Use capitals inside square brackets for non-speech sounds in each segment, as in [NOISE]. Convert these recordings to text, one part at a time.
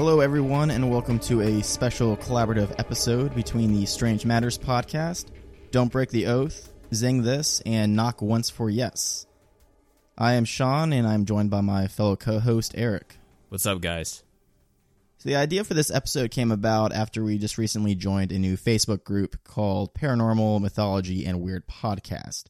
Hello, everyone, and welcome to a special collaborative episode between the Strange Matters podcast, Don't Break the Oath, Zing This, and Knock Once for Yes. I am Sean, and I'm joined by my fellow co host, Eric. What's up, guys? So, the idea for this episode came about after we just recently joined a new Facebook group called Paranormal Mythology and Weird Podcast.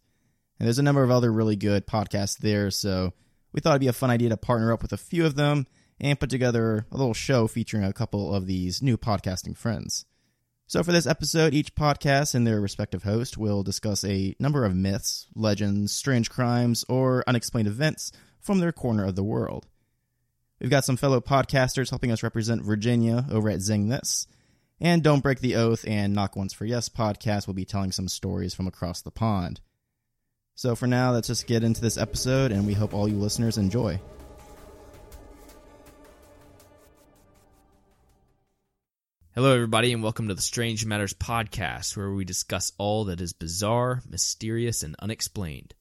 And there's a number of other really good podcasts there, so we thought it'd be a fun idea to partner up with a few of them and put together a little show featuring a couple of these new podcasting friends. So, for this episode, each podcast and their respective host will discuss a number of myths, legends, strange crimes, or unexplained events from their corner of the world. We've got some fellow podcasters helping us represent Virginia over at Zing This, and Don't Break the Oath and Knock Once for Yes podcast will be telling some stories from across the pond. So, for now, let's just get into this episode, and we hope all you listeners enjoy. Hello, everybody, and welcome to the Strange Matters podcast, where we discuss all that is bizarre, mysterious, and unexplained.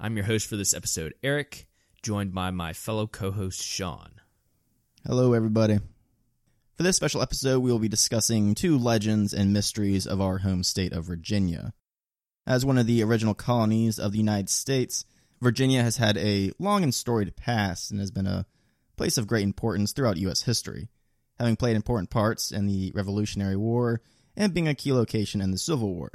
I'm your host for this episode, Eric, joined by my fellow co host, Sean. Hello, everybody. For this special episode, we will be discussing two legends and mysteries of our home state of Virginia. As one of the original colonies of the United States, Virginia has had a long and storied past and has been a place of great importance throughout U.S. history having played important parts in the Revolutionary War and being a key location in the Civil War.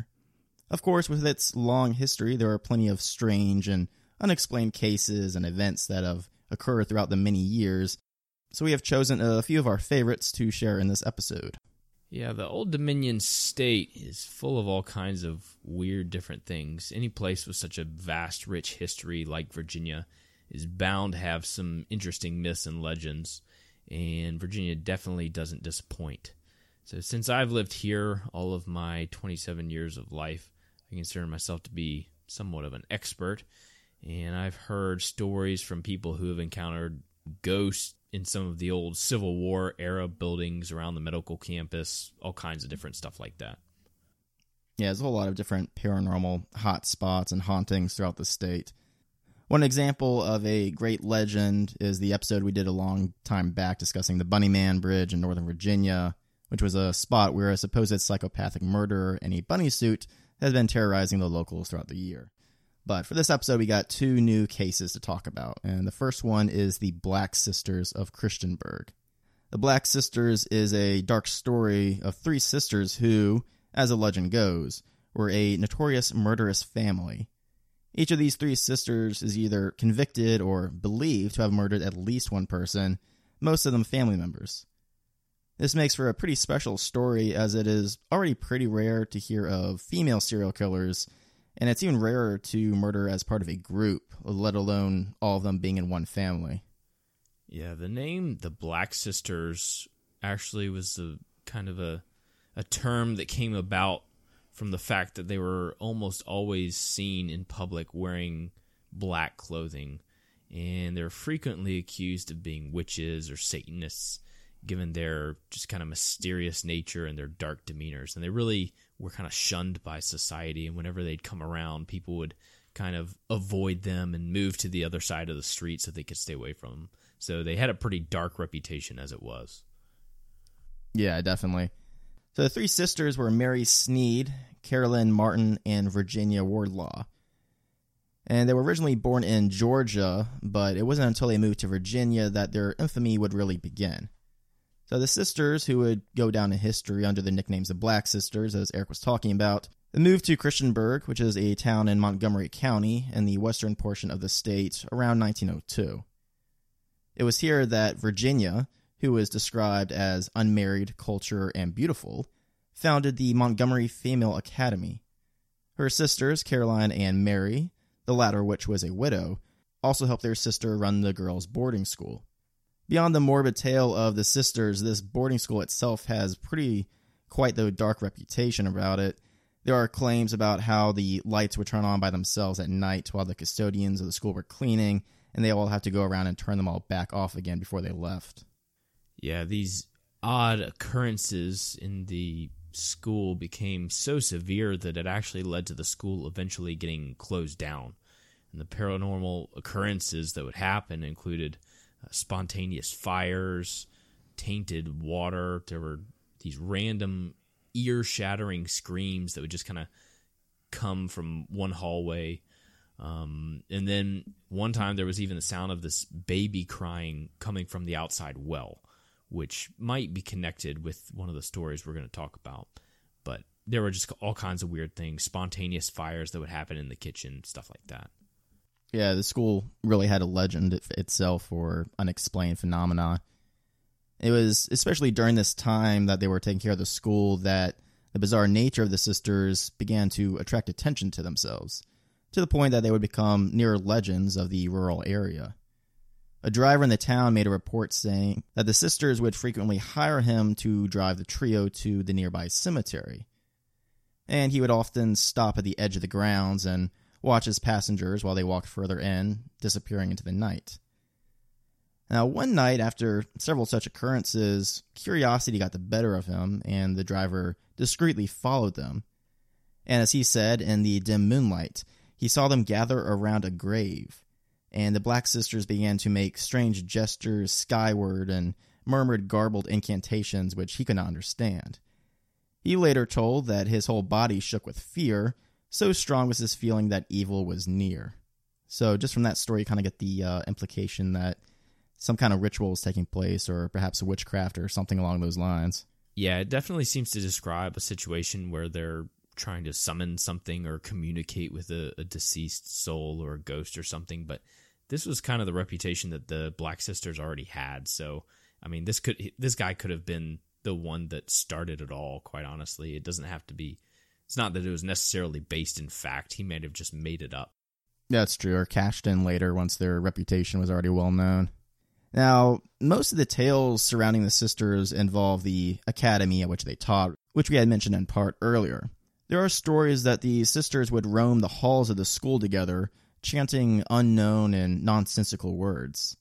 Of course, with its long history, there are plenty of strange and unexplained cases and events that have occurred throughout the many years, so we have chosen a few of our favorites to share in this episode. Yeah, the Old Dominion state is full of all kinds of weird different things. Any place with such a vast, rich history like Virginia is bound to have some interesting myths and legends and Virginia definitely doesn't disappoint. So, since I've lived here all of my 27 years of life, I consider myself to be somewhat of an expert. And I've heard stories from people who have encountered ghosts in some of the old Civil War era buildings around the medical campus, all kinds of different stuff like that. Yeah, there's a whole lot of different paranormal hot spots and hauntings throughout the state. One example of a great legend is the episode we did a long time back discussing the Bunny Man Bridge in Northern Virginia, which was a spot where a supposed psychopathic murderer in a bunny suit has been terrorizing the locals throughout the year. But for this episode, we got two new cases to talk about, and the first one is the Black Sisters of Christiansburg. The Black Sisters is a dark story of three sisters who, as the legend goes, were a notorious murderous family each of these three sisters is either convicted or believed to have murdered at least one person, most of them family members. This makes for a pretty special story as it is already pretty rare to hear of female serial killers, and it's even rarer to murder as part of a group, let alone all of them being in one family. Yeah, the name the Black Sisters actually was a kind of a a term that came about from the fact that they were almost always seen in public wearing black clothing, and they're frequently accused of being witches or Satanists, given their just kind of mysterious nature and their dark demeanors. And they really were kind of shunned by society, and whenever they'd come around, people would kind of avoid them and move to the other side of the street so they could stay away from them. So they had a pretty dark reputation as it was. Yeah, definitely. So the three sisters were Mary Sneed, Carolyn Martin, and Virginia Wardlaw. And they were originally born in Georgia, but it wasn't until they moved to Virginia that their infamy would really begin. So the sisters, who would go down in history under the nicknames of Black Sisters, as Eric was talking about, they moved to Christiansburg, which is a town in Montgomery County in the western portion of the state, around 1902. It was here that Virginia, who was described as unmarried, cultured, and beautiful, founded the Montgomery Female Academy. Her sisters, Caroline and Mary, the latter which was a widow, also helped their sister run the girls' boarding school. Beyond the morbid tale of the sisters, this boarding school itself has pretty quite the dark reputation about it. There are claims about how the lights would turn on by themselves at night while the custodians of the school were cleaning, and they all had to go around and turn them all back off again before they left. Yeah, these odd occurrences in the school became so severe that it actually led to the school eventually getting closed down. And the paranormal occurrences that would happen included uh, spontaneous fires, tainted water. There were these random ear shattering screams that would just kind of come from one hallway. Um, and then one time there was even the sound of this baby crying coming from the outside well, which might be connected with one of the stories we're going to talk about. But there were just all kinds of weird things, spontaneous fires that would happen in the kitchen, stuff like that. Yeah, the school really had a legend itself for unexplained phenomena. It was especially during this time that they were taking care of the school that the bizarre nature of the sisters began to attract attention to themselves, to the point that they would become near legends of the rural area. A driver in the town made a report saying that the sisters would frequently hire him to drive the trio to the nearby cemetery. And he would often stop at the edge of the grounds and watch his passengers while they walked further in, disappearing into the night. Now, one night after several such occurrences, curiosity got the better of him, and the driver discreetly followed them. And as he said, in the dim moonlight, he saw them gather around a grave, and the Black Sisters began to make strange gestures skyward and murmured garbled incantations which he could not understand. He later told that his whole body shook with fear, so strong was his feeling that evil was near. So, just from that story, you kind of get the uh, implication that some kind of ritual is taking place, or perhaps witchcraft or something along those lines. Yeah, it definitely seems to describe a situation where they're trying to summon something or communicate with a, a deceased soul or a ghost or something. But this was kind of the reputation that the Black Sisters already had. So, I mean, this could this guy could have been the one that started it all. Quite honestly, it doesn't have to be. It's not that it was necessarily based in fact. He might have just made it up. That's true, or cashed in later once their reputation was already well known. Now, most of the tales surrounding the sisters involve the academy at which they taught, which we had mentioned in part earlier. There are stories that the sisters would roam the halls of the school together, chanting unknown and nonsensical words.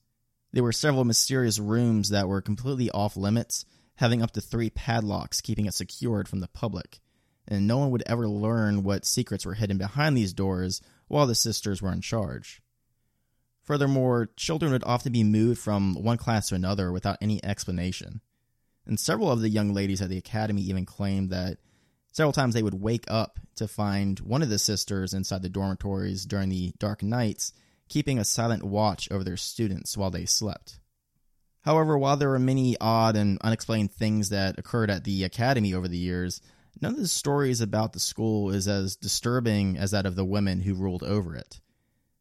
There were several mysterious rooms that were completely off limits, having up to three padlocks keeping it secured from the public, and no one would ever learn what secrets were hidden behind these doors while the sisters were in charge. Furthermore, children would often be moved from one class to another without any explanation. And several of the young ladies at the academy even claimed that several times they would wake up to find one of the sisters inside the dormitories during the dark nights, keeping a silent watch over their students while they slept. However, while there were many odd and unexplained things that occurred at the academy over the years, none of the stories about the school is as disturbing as that of the women who ruled over it.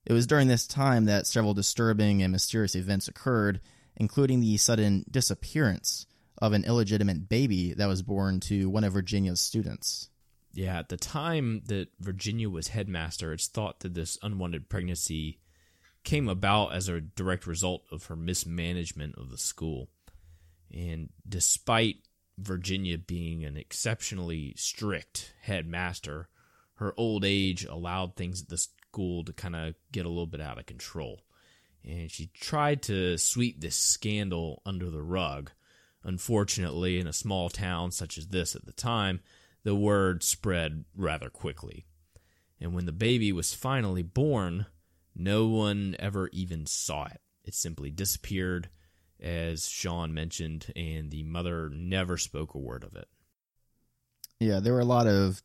It was during this time that several disturbing and mysterious events occurred, including the sudden disappearance of an illegitimate baby that was born to one of Virginia's students. Yeah, at the time that Virginia was headmaster, it's thought that this unwanted pregnancy came about as a direct result of her mismanagement of the school. And despite Virginia being an exceptionally strict headmaster, her old age allowed things at the school to kind of get a little bit out of control. And she tried to sweep this scandal under the rug. Unfortunately, in a small town such as this at the time, the word spread rather quickly. And when the baby was finally born, no one ever even saw it. It simply disappeared, as Sean mentioned, and the mother never spoke a word of it. Yeah, there were a lot of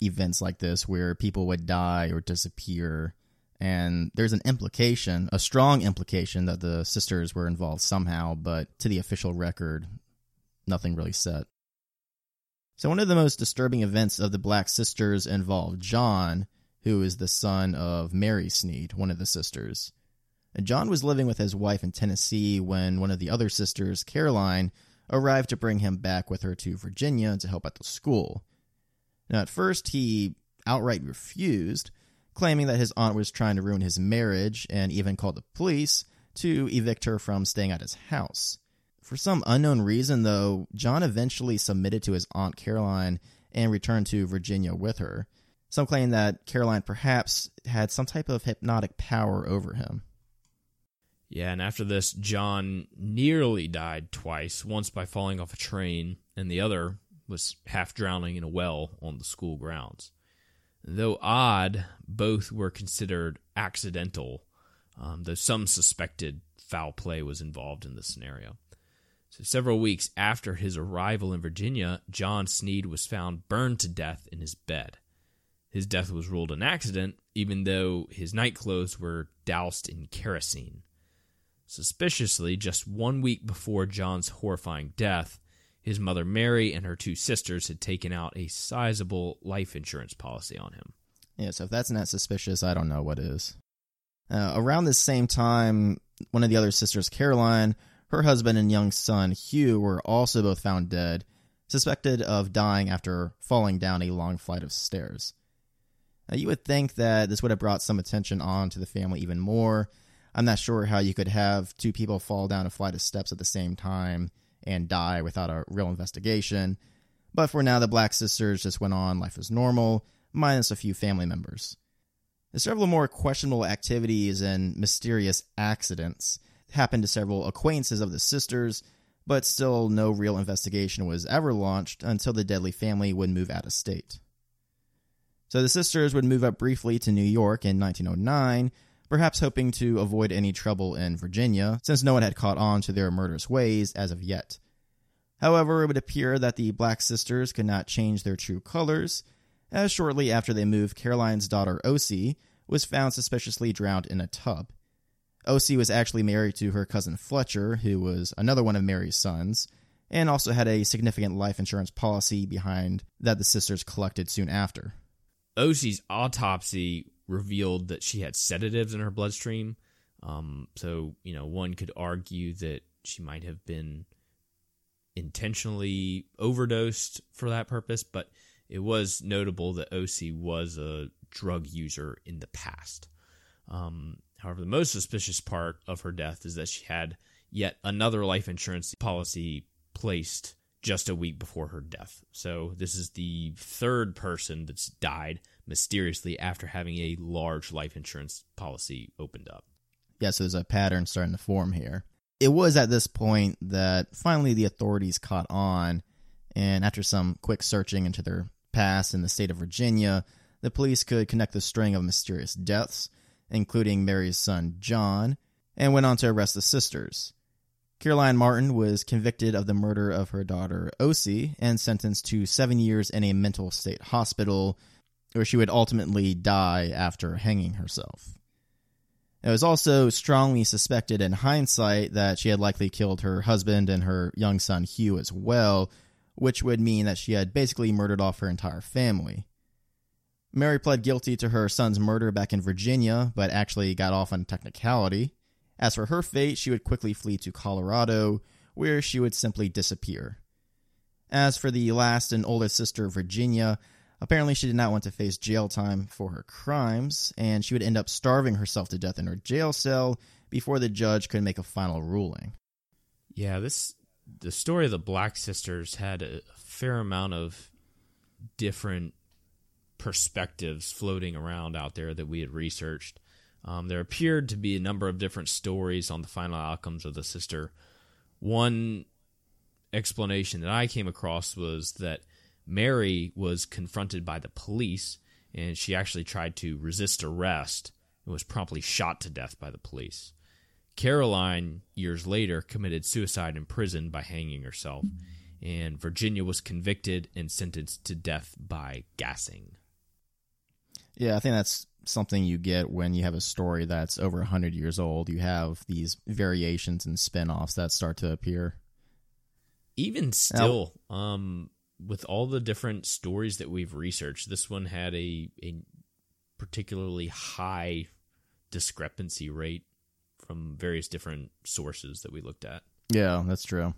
events like this where people would die or disappear and there's an implication, a strong implication that the sisters were involved somehow, but to the official record, nothing really said. So one of the most disturbing events of the Black Sisters involved John, who is the son of Mary Sneed, one of the sisters. And John was living with his wife in Tennessee when one of the other sisters, Caroline, arrived to bring him back with her to Virginia to help at the school. Now, at first, he outright refused, claiming that his aunt was trying to ruin his marriage and even called the police to evict her from staying at his house. For some unknown reason, though, John eventually submitted to his aunt Caroline and returned to Virginia with her. Some claim that Caroline perhaps had some type of hypnotic power over him. Yeah, and after this, John nearly died twice once by falling off a train, and the other was half drowning in a well on the school grounds. Though odd, both were considered accidental, um, though some suspected foul play was involved in the scenario. So, several weeks after his arrival in Virginia, John Sneed was found burned to death in his bed. His death was ruled an accident, even though his night clothes were doused in kerosene. Suspiciously, just one week before John's horrifying death, his mother Mary and her two sisters had taken out a sizable life insurance policy on him. Yeah, so if that's not suspicious, I don't know what is. Uh, around this same time, one of the other sisters, Caroline, her husband and young son, Hugh, were also both found dead, suspected of dying after falling down a long flight of stairs. Now, you would think that this would have brought some attention on to the family even more. I'm not sure how you could have two people fall down a flight of steps at the same time and die without a real investigation. But for now, the Black sisters just went on, life was normal, minus a few family members. Several more questionable activities and mysterious accidents happened to several acquaintances of the sisters, but still no real investigation was ever launched until the Deadly family would move out of state. So the sisters would move up briefly to New York in 1909, perhaps hoping to avoid any trouble in Virginia, since no one had caught on to their murderous ways as of yet. However, it would appear that the Black sisters could not change their true colors, as shortly after they moved, Caroline's daughter Osie was found suspiciously drowned in a tub. Osie was actually married to her cousin Fletcher, who was another one of Mary's sons, and also had a significant life insurance policy behind that the sisters collected soon after. Osie's autopsy revealed that she had sedatives in her bloodstream. Um, so, you know, one could argue that she might have been intentionally overdosed for that purpose, but it was notable that Osie was a drug user in the past. Um, However, the most suspicious part of her death is that she had yet another life insurance policy placed just a week before her death. So this is the third person that's died mysteriously after having a large life insurance policy opened up. Yeah, so there's a pattern starting to form here. It was at this point that finally the authorities caught on, and after some quick searching into their past in the state of Virginia, the police could connect the string of mysterious deaths including Mary's son John, and went on to arrest the sisters. Caroline Martin was convicted of the murder of her daughter Osie and sentenced to seven years in a mental state hospital, where she would ultimately die after hanging herself. It was also strongly suspected in hindsight that she had likely killed her husband and her young son Hugh as well, which would mean that she had basically murdered off her entire family. Mary pled guilty to her son's murder back in Virginia, but actually got off on technicality. As for her fate, she would quickly flee to Colorado, where she would simply disappear. As for the last and oldest sister, Virginia, apparently she did not want to face jail time for her crimes, and she would end up starving herself to death in her jail cell before the judge could make a final ruling. Yeah, this the story of the Black Sisters had a fair amount of different perspectives floating around out there that we had researched. Um, there appeared to be a number of different stories on the final outcomes of the sister. One explanation that I came across was that Mary was confronted by the police and she actually tried to resist arrest and was promptly shot to death by the police. Caroline, years later, committed suicide in prison by hanging herself, and Virginia was convicted and sentenced to death by gassing. Yeah, I think that's something you get when you have a story that's over 100 years old. You have these variations and spin offs that start to appear. Even still, now, um, with all the different stories that we've researched, this one had a, a particularly high discrepancy rate from various different sources that we looked at. Yeah, that's true.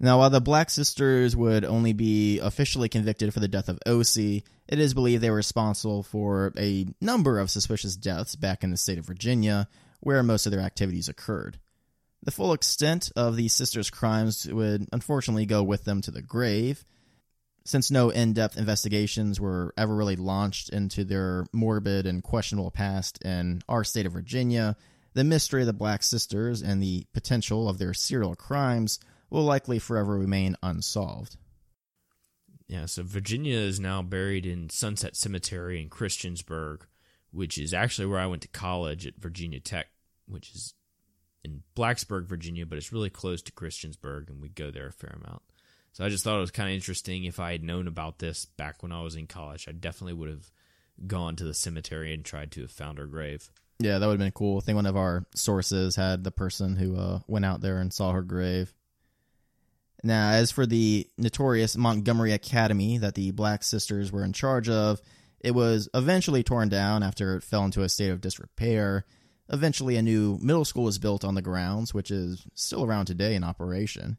Now, while the Black Sisters would only be officially convicted for the death of Osie, it is believed they were responsible for a number of suspicious deaths back in the state of Virginia, where most of their activities occurred. The full extent of the sisters' crimes would unfortunately go with them to the grave. Since no in depth investigations were ever really launched into their morbid and questionable past in our state of Virginia, the mystery of the Black Sisters and the potential of their serial crimes will likely forever remain unsolved. Yeah, so Virginia is now buried in Sunset Cemetery in Christiansburg, which is actually where I went to college at Virginia Tech, which is in Blacksburg, Virginia, but it's really close to Christiansburg, and we go there a fair amount. So I just thought it was kind of interesting. If I had known about this back when I was in college, I definitely would have gone to the cemetery and tried to have found her grave. Yeah, that would have been cool. I think one of our sources had the person who uh, went out there and saw her grave. Now, as for the notorious Montgomery Academy that the Black Sisters were in charge of, it was eventually torn down after it fell into a state of disrepair. Eventually, a new middle school was built on the grounds, which is still around today in operation.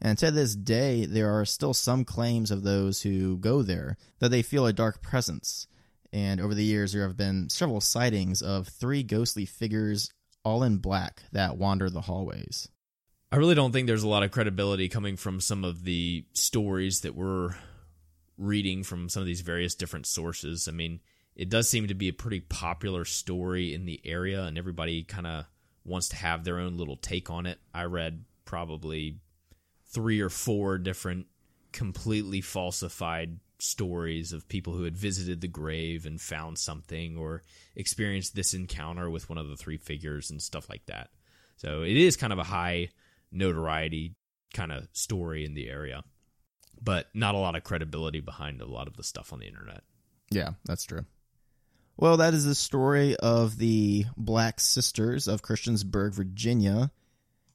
And to this day, there are still some claims of those who go there that they feel a dark presence. And over the years, there have been several sightings of three ghostly figures, all in black, that wander the hallways. I really don't think there's a lot of credibility coming from some of the stories that we're reading from some of these various different sources. I mean, it does seem to be a pretty popular story in the area, and everybody kind of wants to have their own little take on it. I read probably three or four different completely falsified stories of people who had visited the grave and found something or experienced this encounter with one of the three figures and stuff like that. So it is kind of a high notoriety kind of story in the area, but not a lot of credibility behind a lot of the stuff on the internet. Yeah, that's true. Well, that is the story of the Black Sisters of Christiansburg, Virginia.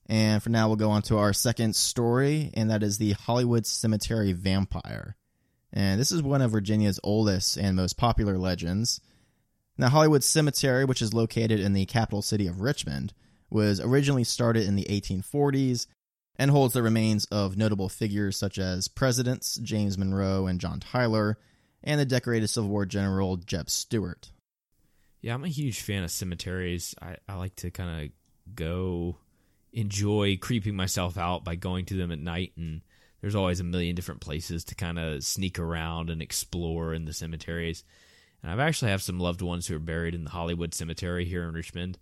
And for now, we'll go on to our second story, and that is the Hollywood Cemetery Vampire. And this is one of Virginia's oldest and most popular legends. Now, Hollywood Cemetery, which is located in the capital city of Richmond, was originally started in the 1840s and holds the remains of notable figures such as presidents James Monroe and John Tyler, and the decorated Civil War general Jeb Stuart. Yeah, I'm a huge fan of cemeteries. I, I like to kind of go enjoy creeping myself out by going to them at night and there's always a million different places to kind of sneak around and explore in the cemeteries. And I've actually have some loved ones who are buried in the Hollywood Cemetery here in Richmond,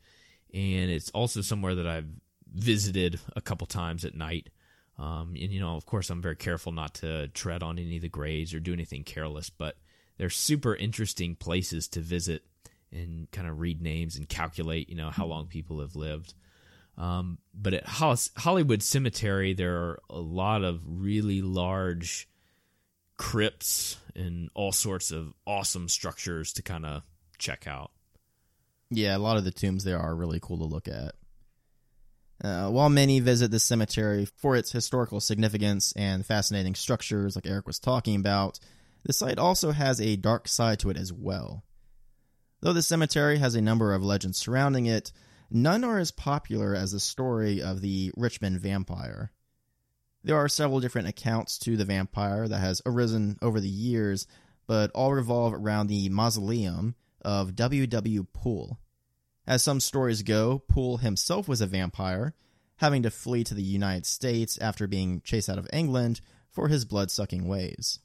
and it's also somewhere that I've visited a couple times at night. Um, and you know, of course, I'm very careful not to tread on any of the graves or do anything careless, but they're super interesting places to visit and kind of read names and calculate, you know, how long people have lived. Um, but at Hollywood Cemetery, there are a lot of really large crypts and all sorts of awesome structures to kind of check out. Yeah, a lot of the tombs there are really cool to look at. Uh, while many visit the cemetery for its historical significance and fascinating structures, like Eric was talking about, the site also has a dark side to it as well. Though the cemetery has a number of legends surrounding it, none are as popular as the story of the Richmond vampire. There are several different accounts to the vampire that has arisen over the years, but all revolve around the mausoleum of W. W. Poole. As some stories go, Poole himself was a vampire, having to flee to the United States after being chased out of England for his blood sucking ways.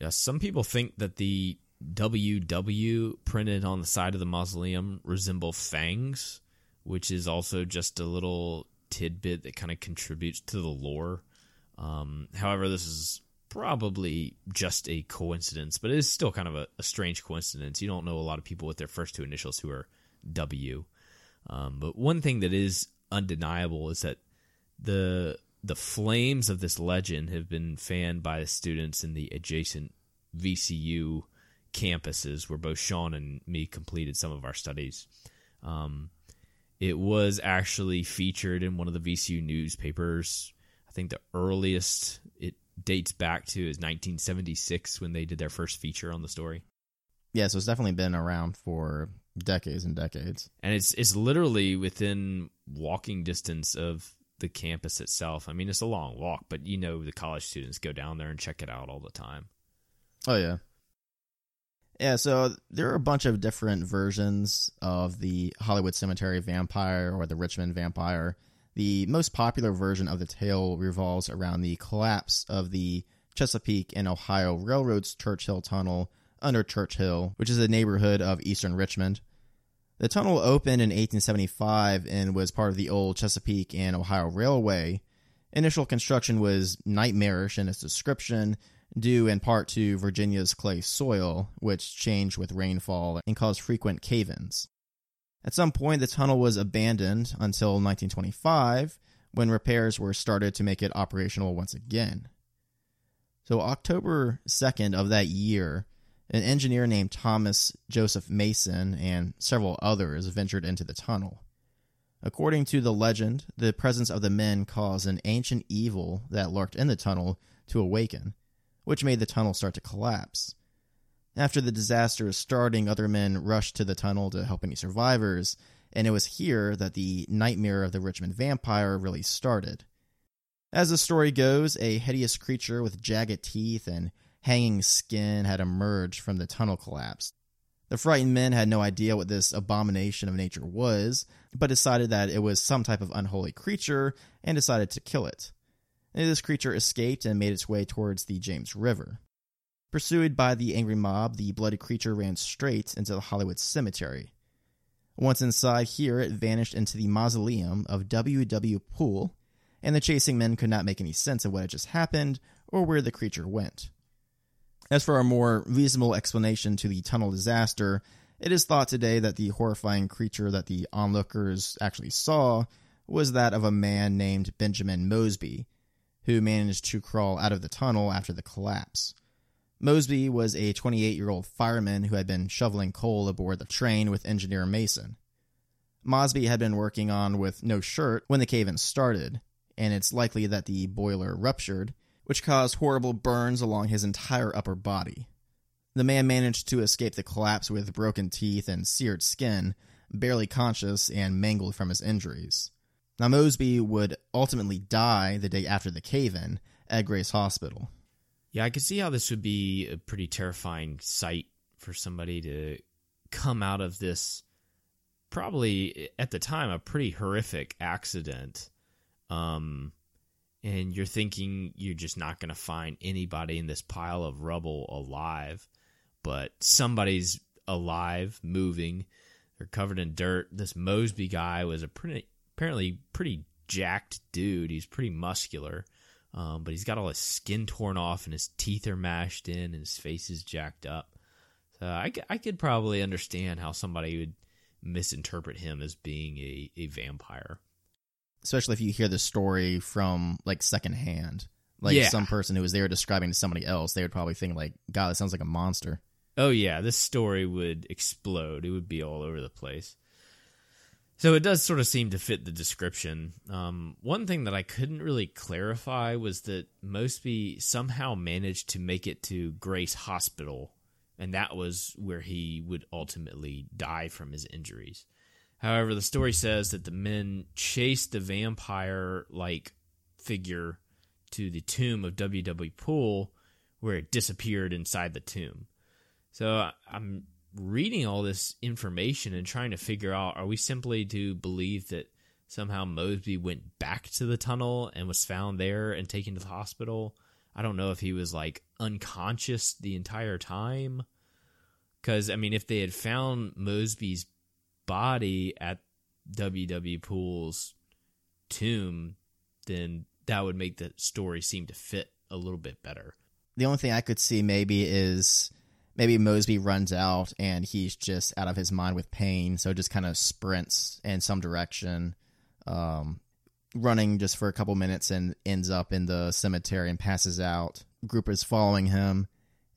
Yeah, some people think that the WW printed on the side of the mausoleum resemble fangs, which is also just a little tidbit that kind of contributes to the lore. Um, however, this is probably just a coincidence, but it is still kind of a, a, strange coincidence. You don't know a lot of people with their first two initials who are W. Um, but one thing that is undeniable is that the the flames of this legend have been fanned by the students in the adjacent VCU campuses where both Sean and me completed some of our studies. Um, it was actually featured in one of the VCU newspapers. I think the earliest dates back to is 1976 when they did their first feature on the story. Yeah, so it's definitely been around for decades and decades. And it's it's literally within walking distance of the campus itself. I mean, it's a long walk, but you know the college students go down there and check it out all the time. Oh yeah. Yeah, so there are a bunch of different versions of the Hollywood Cemetery vampire or the Richmond vampire. The most popular version of the tale revolves around the collapse of the Chesapeake and Ohio Railroad's Church Hill Tunnel under Church Hill, which is a neighborhood of eastern Richmond. The tunnel opened in 1875 and was part of the old Chesapeake and Ohio Railway. Initial construction was nightmarish in its description, due in part to Virginia's clay soil, which changed with rainfall and caused frequent cave ins. At some point, the tunnel was abandoned until 1925 when repairs were started to make it operational once again. So, October 2nd of that year, an engineer named Thomas Joseph Mason and several others ventured into the tunnel. According to the legend, the presence of the men caused an ancient evil that lurked in the tunnel to awaken, which made the tunnel start to collapse. After the disaster was starting, other men rushed to the tunnel to help any survivors, and it was here that the nightmare of the Richmond vampire really started. As the story goes, a hideous creature with jagged teeth and hanging skin had emerged from the tunnel collapse. The frightened men had no idea what this abomination of nature was, but decided that it was some type of unholy creature and decided to kill it. This creature escaped and made its way towards the James River. Pursued by the angry mob, the bloody creature ran straight into the Hollywood Cemetery. Once inside here, it vanished into the mausoleum of W. W. Poole, and the chasing men could not make any sense of what had just happened or where the creature went. As for a more reasonable explanation to the tunnel disaster, it is thought today that the horrifying creature that the onlookers actually saw was that of a man named Benjamin Mosby, who managed to crawl out of the tunnel after the collapse. Mosby was a 28 year old fireman who had been shoveling coal aboard the train with engineer Mason. Mosby had been working on with no shirt when the cave in started, and it's likely that the boiler ruptured, which caused horrible burns along his entire upper body. The man managed to escape the collapse with broken teeth and seared skin, barely conscious and mangled from his injuries. Now, Mosby would ultimately die the day after the cave in at Grace Hospital. Yeah, I could see how this would be a pretty terrifying sight for somebody to come out of this probably at the time a pretty horrific accident. Um and you're thinking you're just not going to find anybody in this pile of rubble alive, but somebody's alive, moving. They're covered in dirt. This Mosby guy was a pretty apparently pretty jacked dude. He's pretty muscular. Um, but he's got all his skin torn off and his teeth are mashed in and his face is jacked up. So I, I could probably understand how somebody would misinterpret him as being a, a vampire especially if you hear the story from like secondhand. Like Yeah. some person who was there describing to somebody else, they would probably think like, "God, that sounds like a monster." Oh yeah, this story would explode. It would be all over the place. So it does sort of seem to fit the description. Um, one thing that I couldn't really clarify was that Mosby somehow managed to make it to Grace Hospital, and that was where he would ultimately die from his injuries. However, the story says that the men chased the vampire like figure to the tomb of W.W. Poole, where it disappeared inside the tomb. So I'm reading all this information and trying to figure out are we simply to believe that somehow Mosby went back to the tunnel and was found there and taken to the hospital? I don't know if he was like unconscious the entire time. Because, I mean, if they had found Mosby's body at W.W. Poole's tomb, then that would make the story seem to fit a little bit better. The only thing I could see maybe is maybe Mosby runs out and he's just out of his mind with pain, so just kind of sprints in some direction, um, running just for a couple minutes and ends up in the cemetery and passes out. Group is following him,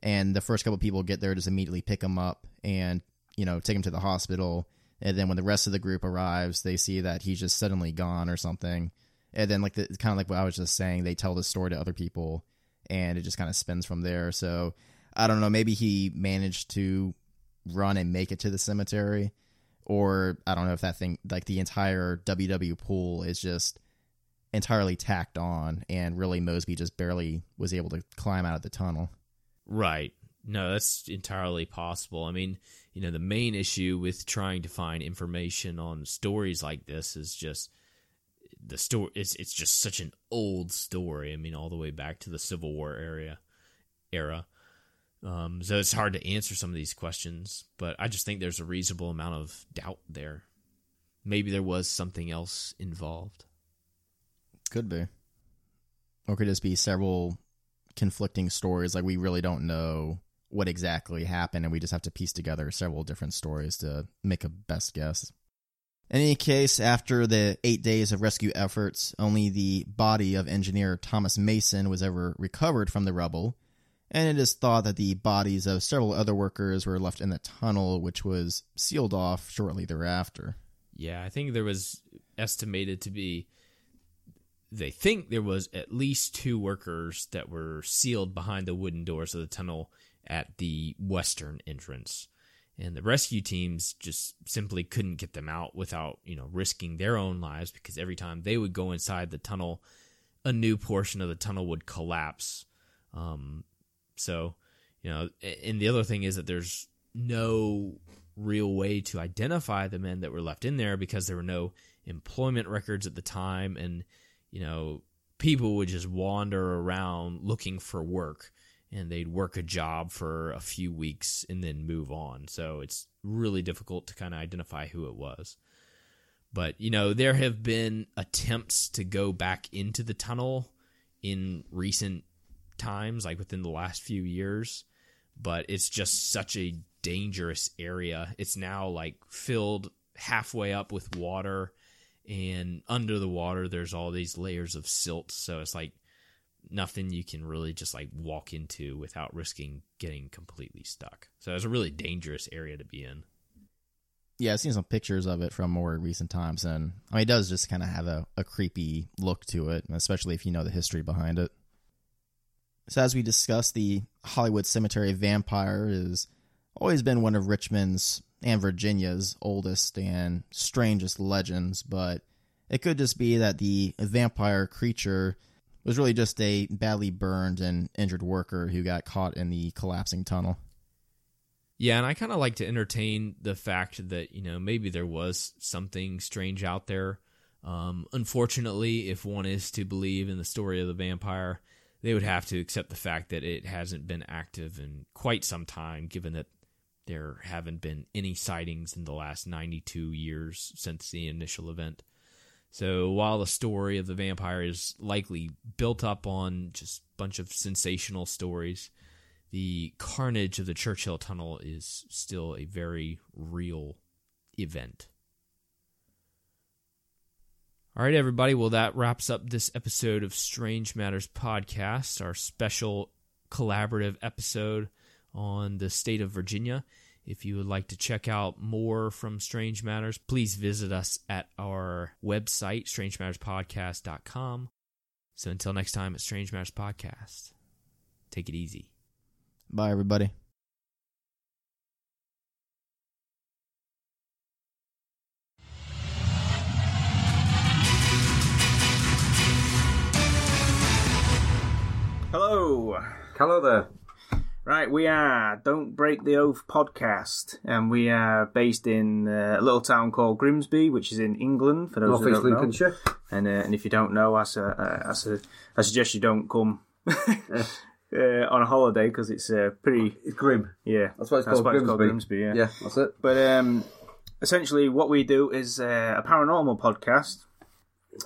and the first couple people get there just immediately pick him up and you know take him to the hospital. And then when the rest of the group arrives, they see that he's just suddenly gone or something. And then like the kind of like what I was just saying, they tell the story to other people, and it just kind of spins from there. So I don't know. Maybe he managed to run and make it to the cemetery, or I don't know if that thing like the entire WW Poole is just entirely tacked on, and really Mosby just barely was able to climb out of the tunnel. Right. No, that's entirely possible. I mean, you know, the main issue with trying to find information on stories like this is just the story. It's it's just such an old story. I mean, all the way back to the Civil War area era. Um, so it's hard to answer some of these questions, but I just think there's a reasonable amount of doubt there. Maybe there was something else involved. Could be, or could just be several conflicting stories. Like we really don't know what exactly happened, and we just have to piece together several different stories to make a best guess. In any case, after the eight days of rescue efforts, only the body of engineer Thomas Mason was ever recovered from the rubble, and it is thought that the bodies of several other workers were left in the tunnel, which was sealed off shortly thereafter. Yeah, I think there was estimated to be. They think there was at least two workers that were sealed behind the wooden doors of the tunnel at the western entrance and the rescue teams just simply couldn't get them out without you know risking their own lives because every time they would go inside the tunnel a new portion of the tunnel would collapse um, so you know and the other thing is that there's no real way to identify the men that were left in there because there were no employment records at the time and you know people would just wander around looking for work and they'd work a job for a few weeks and then move on. So it's really difficult to kind of identify who it was. But, you know, there have been attempts to go back into the tunnel in recent times, like within the last few years, but it's just such a dangerous area. It's now like filled halfway up with water, and under the water, there's all these layers of silt. So it's like nothing you can really just like walk into without risking getting completely stuck. So it's a really dangerous area to be in. Yeah, I've seen some pictures of it from more recent times, and I mean, it does just kind of have a, a creepy look to it, especially if you know the history behind it. So, as we discussed, the Hollywood Cemetery Vampire has always been one of Richmond's and Virginia's oldest and strangest legends, but it could just be that the vampire creature was really just a badly burned and injured worker who got caught in the collapsing tunnel. Yeah, and I kind of like to entertain the fact that, you know, maybe there was something strange out there. Um, unfortunately, if one is to believe in the story of the vampire, they would have to accept the fact that it hasn't been active in quite some time, given that there haven't been any sightings in the last 92 years since the initial event. So while the story of the vampire is likely built up on just a bunch of sensational stories, the carnage of the Church Hill Tunnel is still a very real event. All right, everybody. Well, that wraps up this episode of Strange Matters Podcast, our special collaborative episode on the state of Virginia. If you would like to check out more from Strange Matters, please visit us at our website, strangematterspodcast.com. So until next time at Strange Matters Podcast, take it easy. Bye, everybody. Hello. Hello there. Right, we are Don't Break the Oath podcast, and we are based in uh, a little town called Grimsby, which is in England. For those North who East don't know. And uh, and if you don't know, I, su- uh, I, su- I suggest you don't come [LAUGHS] uh, on a holiday because it's uh, pretty. It's grim. Yeah, That's why it's called it's Grimsby. called Grimsby. Yeah. Yeah, that's it. But um, essentially, what we do is uh, a paranormal podcast,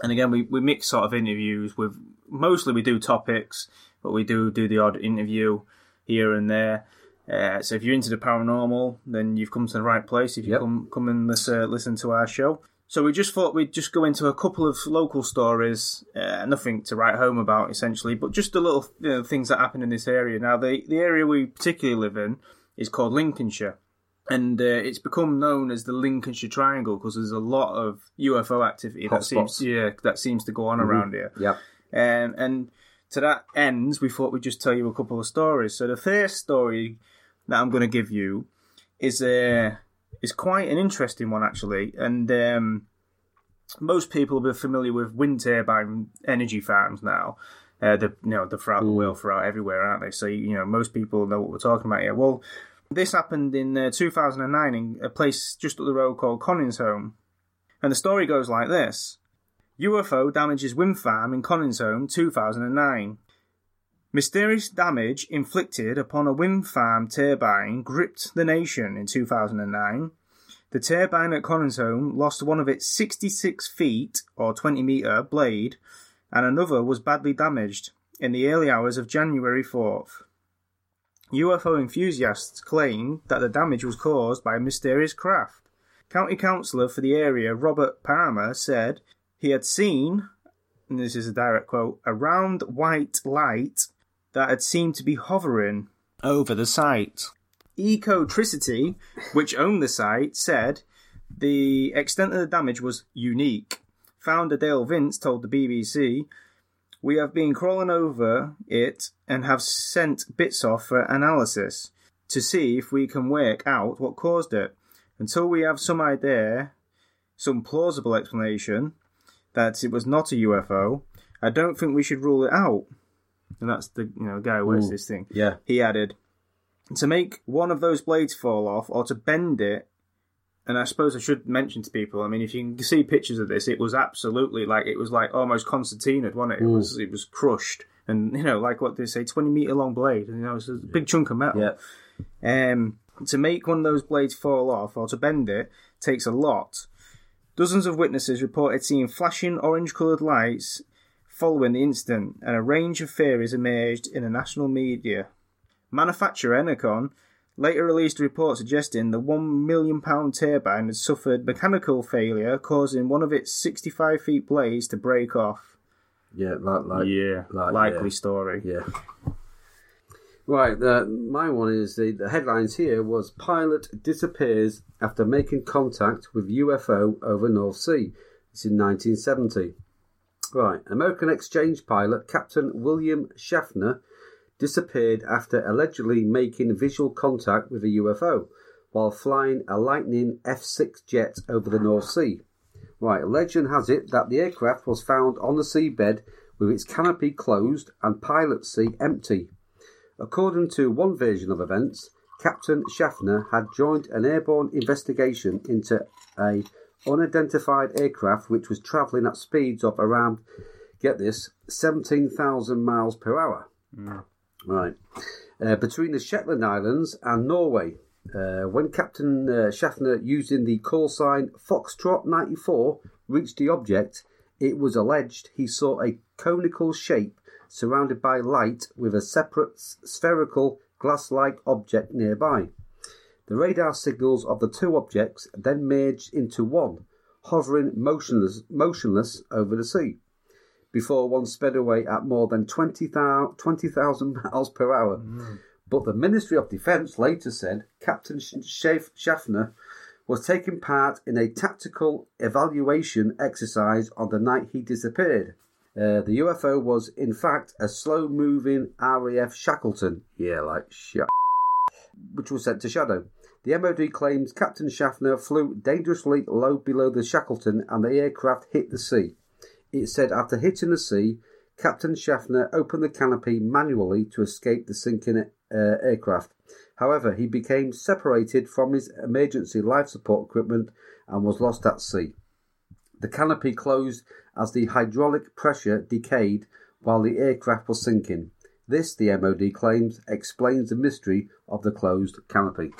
and again, we, we mix sort of interviews with mostly we do topics, but we do do the odd interview here and there. Uh, so if you're into the paranormal, then you've come to the right place. If you Yep. come come and listen, listen to our show. So we just thought we'd just go into a couple of local stories, uh, nothing to write home about essentially, but just the little you know, things that happen in this area. Now, the the area we particularly live in is called Lincolnshire and uh, it's become known as the Lincolnshire Triangle because there's a lot of UFO activity that Hotspots. seems yeah that seems to go on around here. Yeah. Um, and to that ends, we thought we'd just tell you a couple of stories. So the first story that I'm going to give you is uh, is quite an interesting one actually, and um, most people will be familiar with wind turbine energy farms now. Uh, the you know they're throughout the world, throughout everywhere, aren't they? So you know most people know what we're talking about here. Well, this happened in uh, 2009 in a place just up the road called Conisholme, and the story goes like this: UFO damages wind farm in Conisholme, 2009. Mysterious damage inflicted upon a wind farm turbine gripped the nation in 2009. The turbine at Conisholme lost one of its 66 feet or 20 metre blade, and another was badly damaged in the early hours of January 4th. UFO enthusiasts claim that the damage was caused by a mysterious craft County councillor for the area, Robert Palmer, said he had seen, and this is a direct quote, a round white light that had seemed to be hovering over the site. Ecotricity, which owned the site, said the extent of the damage was unique. Founder Dale Vince told the BBC, We have been crawling over it and have sent bits off for analysis to see if we can work out what caused it. Until we have some idea, some plausible explanation that it was not a UFO, I don't think we should rule it out. And that's the you know guy who wears Ooh. this thing. Yeah. He added, to make one of those blades fall off or to bend it. And I suppose I should mention to people. I mean, if you can see pictures of this, it was absolutely like it was like almost concertina, wasn't it? It was it was crushed, and you know, like what they say, twenty meter long blade. And you know, it's a big chunk of metal. Yeah. Um, to make one of those blades fall off or to bend it takes a lot. Dozens of witnesses reported seeing flashing orange coloured lights following the incident, and a range of theories emerged in the national media. Manufacturer Enercon later released a report suggesting the £1 million turbine had suffered mechanical failure, causing one of its 65 feet blades to break off. Yeah, like, like yeah, like, likely yeah. story. Yeah. Right, the, my one is the, the headlines here was pilot disappears after making contact with UFO over North Sea. It's in 1970. Right, American exchange pilot Captain William Schaffner disappeared after allegedly making visual contact with a UFO while flying a Lightning F 6 jet over the North Sea. Right, legend has it that the aircraft was found on the seabed with its canopy closed and pilot seat empty. According to one version of events, Captain Schaffner had joined an airborne investigation into a unidentified aircraft which was travelling at speeds of around, get this, 17,000 miles per hour. Right. Uh, between the Shetland Islands and Norway. Uh, when Captain uh, Schaffner, using the call sign Foxtrot 94, reached the object, it was alleged he saw a conical shape surrounded by light with a separate spherical glass like object nearby. The radar signals of the two objects then merged into one, hovering motionless, motionless over the sea before one sped away at more than 20,000 20,000 [LAUGHS] miles per hour. Mm. But the Ministry of Defence later said Captain Schaffner was taking part in a tactical evaluation exercise on the night he disappeared. Uh, the UFO was, in fact, a slow moving RAF Shackleton. Yeah, like shit. Which was sent to Shadow. The MOD claims Captain Schaffner flew dangerously low below the Shackleton and the aircraft hit the sea. It said after hitting the sea, Captain Schaffner opened the canopy manually to escape the sinking uh, aircraft. However, he became separated from his emergency life support equipment and was lost at sea. The canopy closed as the hydraulic pressure decayed while the aircraft was sinking. This, the MOD claims, explains the mystery of the closed canopy.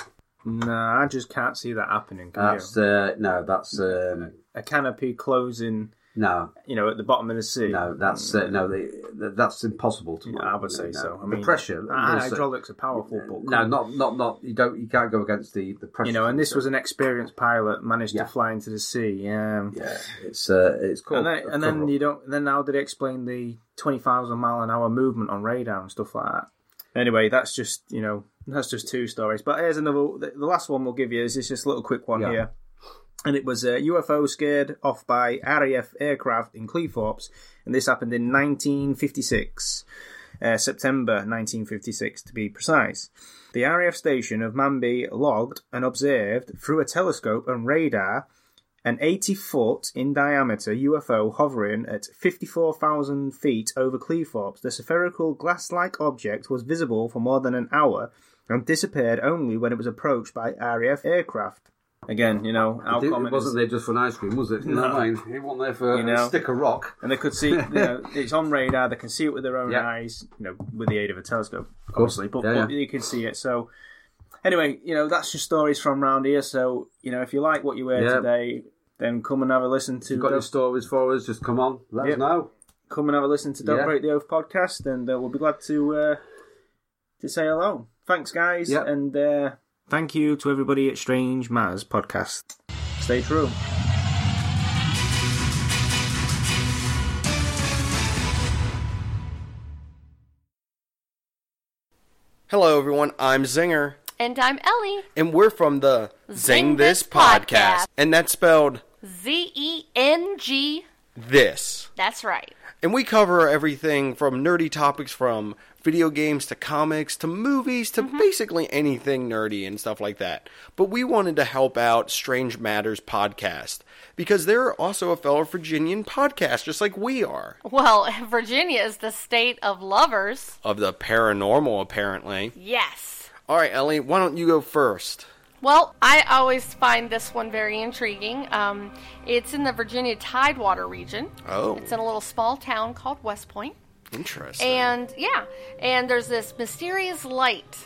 Nah, I just can't see that happening. Can That's you? uh, no, that's um, A canopy closing, no, you know, at the bottom of the sea. no, that's uh, no, the, that's impossible to. Yeah, I would say no. so. I the mean, pressure. ah, uh, hydraulics are powerful, but No, not not not. You don't. You can't go against the the pressure. you know, and this was an experienced pilot managed Yeah. to fly into the sea. Yeah. Yeah, it's uh, it's cool. And then, and then you don't. Then how did they explain the twenty thousand mile an hour movement on radar and stuff like that? Anyway, that's just you know that's just two stories. But here's another. The, the last one we'll give you is just a little quick one Yeah. here, and it was a UFO scared off by RAF aircraft in Cleethorpes, and this happened in 1956, uh, September 1956 to be precise. The RAF station of Manby logged and observed through a telescope and radar an 80 foot in diameter UFO hovering at 54,000 feet over Cleethorpes. The spherical glass like object was visible for more than an hour and disappeared only when it was approached by RAF aircraft. Again, you know, It, wasn't there just for an ice cream, was it? You know what I mean? It wasn't there for You know. a stick of rock. and they could see, you know, [LAUGHS] it's on radar. They can see it with their own eyes, you know, with the aid of a telescope, obviously. But, Yeah, but yeah. you can see it. So, anyway, you know, that's just stories from round here. So, you know, if you like what you heard today, then come and have a listen to. You've got Don't- any stories for us? Just come on, let Yep. us know. come and have a listen to Don't Yeah. Break the Oath podcast, and uh, we'll be glad to uh, to say hello. Thanks, guys, and uh, thank you to everybody at Strange Matters podcast. Stay true. Hello, everyone. I'm Zinger, And I'm Ellie. and we're from the Zing This Podcast. and that's spelled Z E N G. this. That's right. And we cover everything from nerdy topics from video games to comics to movies to Mm-hmm. basically anything nerdy and stuff like that. But we wanted to help out Strange Matters podcast because they're also a fellow Virginian podcast, just like we are. Well, [LAUGHS] Virginia is the state of lovers. Of the paranormal, apparently. Yes. All right, Ellie, why don't you go first? Well, I always find this one very intriguing. Um, it's in the Virginia Tidewater region. Oh, It's in a little small town called West Point. Interesting. And yeah, and there's this mysterious light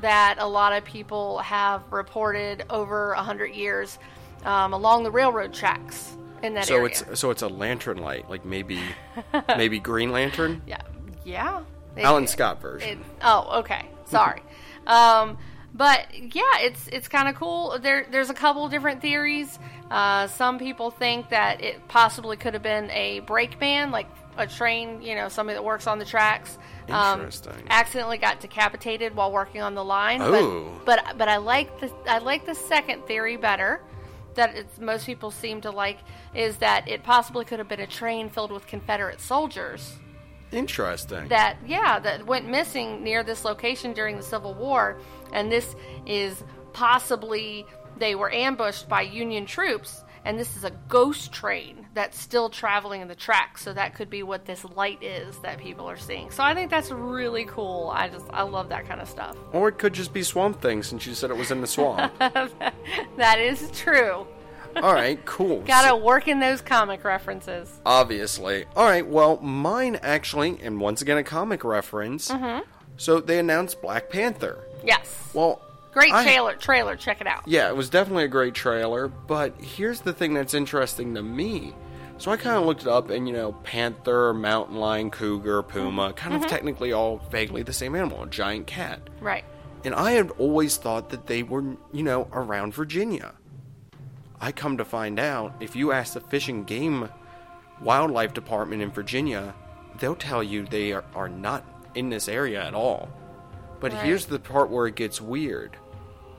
that a lot of people have reported over a hundred years um, along the railroad tracks in that so area. it's so it's a lantern light, like maybe [LAUGHS] maybe Green Lantern, yeah, yeah. It- Alan Scott version. It, oh, okay. Sorry. [LAUGHS] um, but yeah, it's it's kind of cool. There, there's a couple different theories. Uh, some people think that it possibly could have been a brake brakeman, like a train, you know, somebody that works on the tracks. um, accidentally got decapitated while working on the line. Oh. But, but but I like the I like the second theory better. That it's, most people seem to like is that it possibly could have been a train filled with Confederate soldiers Interesting. that yeah that went missing near this location during the Civil War, and this is possibly they were ambushed by Union troops, and this is a ghost train that's still traveling in the tracks. So that could be what this light is that people are seeing. So I think that's really cool. I just I love that kind of stuff. or it could just be Swamp Thing, since you said it was in the swamp. [LAUGHS] That is true. All right, cool. [LAUGHS] Gotta work in those comic references. Obviously. All right, well, mine actually, and once again a comic reference. Mm-hmm. So they announced Black Panther. Yes, Well, great I- trailer. Trailer, check it out. Yeah, it was definitely a great trailer, but here's the thing that's interesting to me. So I kind of looked it up, and you know, panther, mountain lion, cougar, puma, kind Mm-hmm. of technically all vaguely the same animal, a giant cat. Right. And I had always thought that they were, you know, around Virginia. I come to find out, if you ask the Fish and Game Wildlife Department in Virginia, they'll tell you they are, are not in this area at all. But Right. here's the part where it gets weird.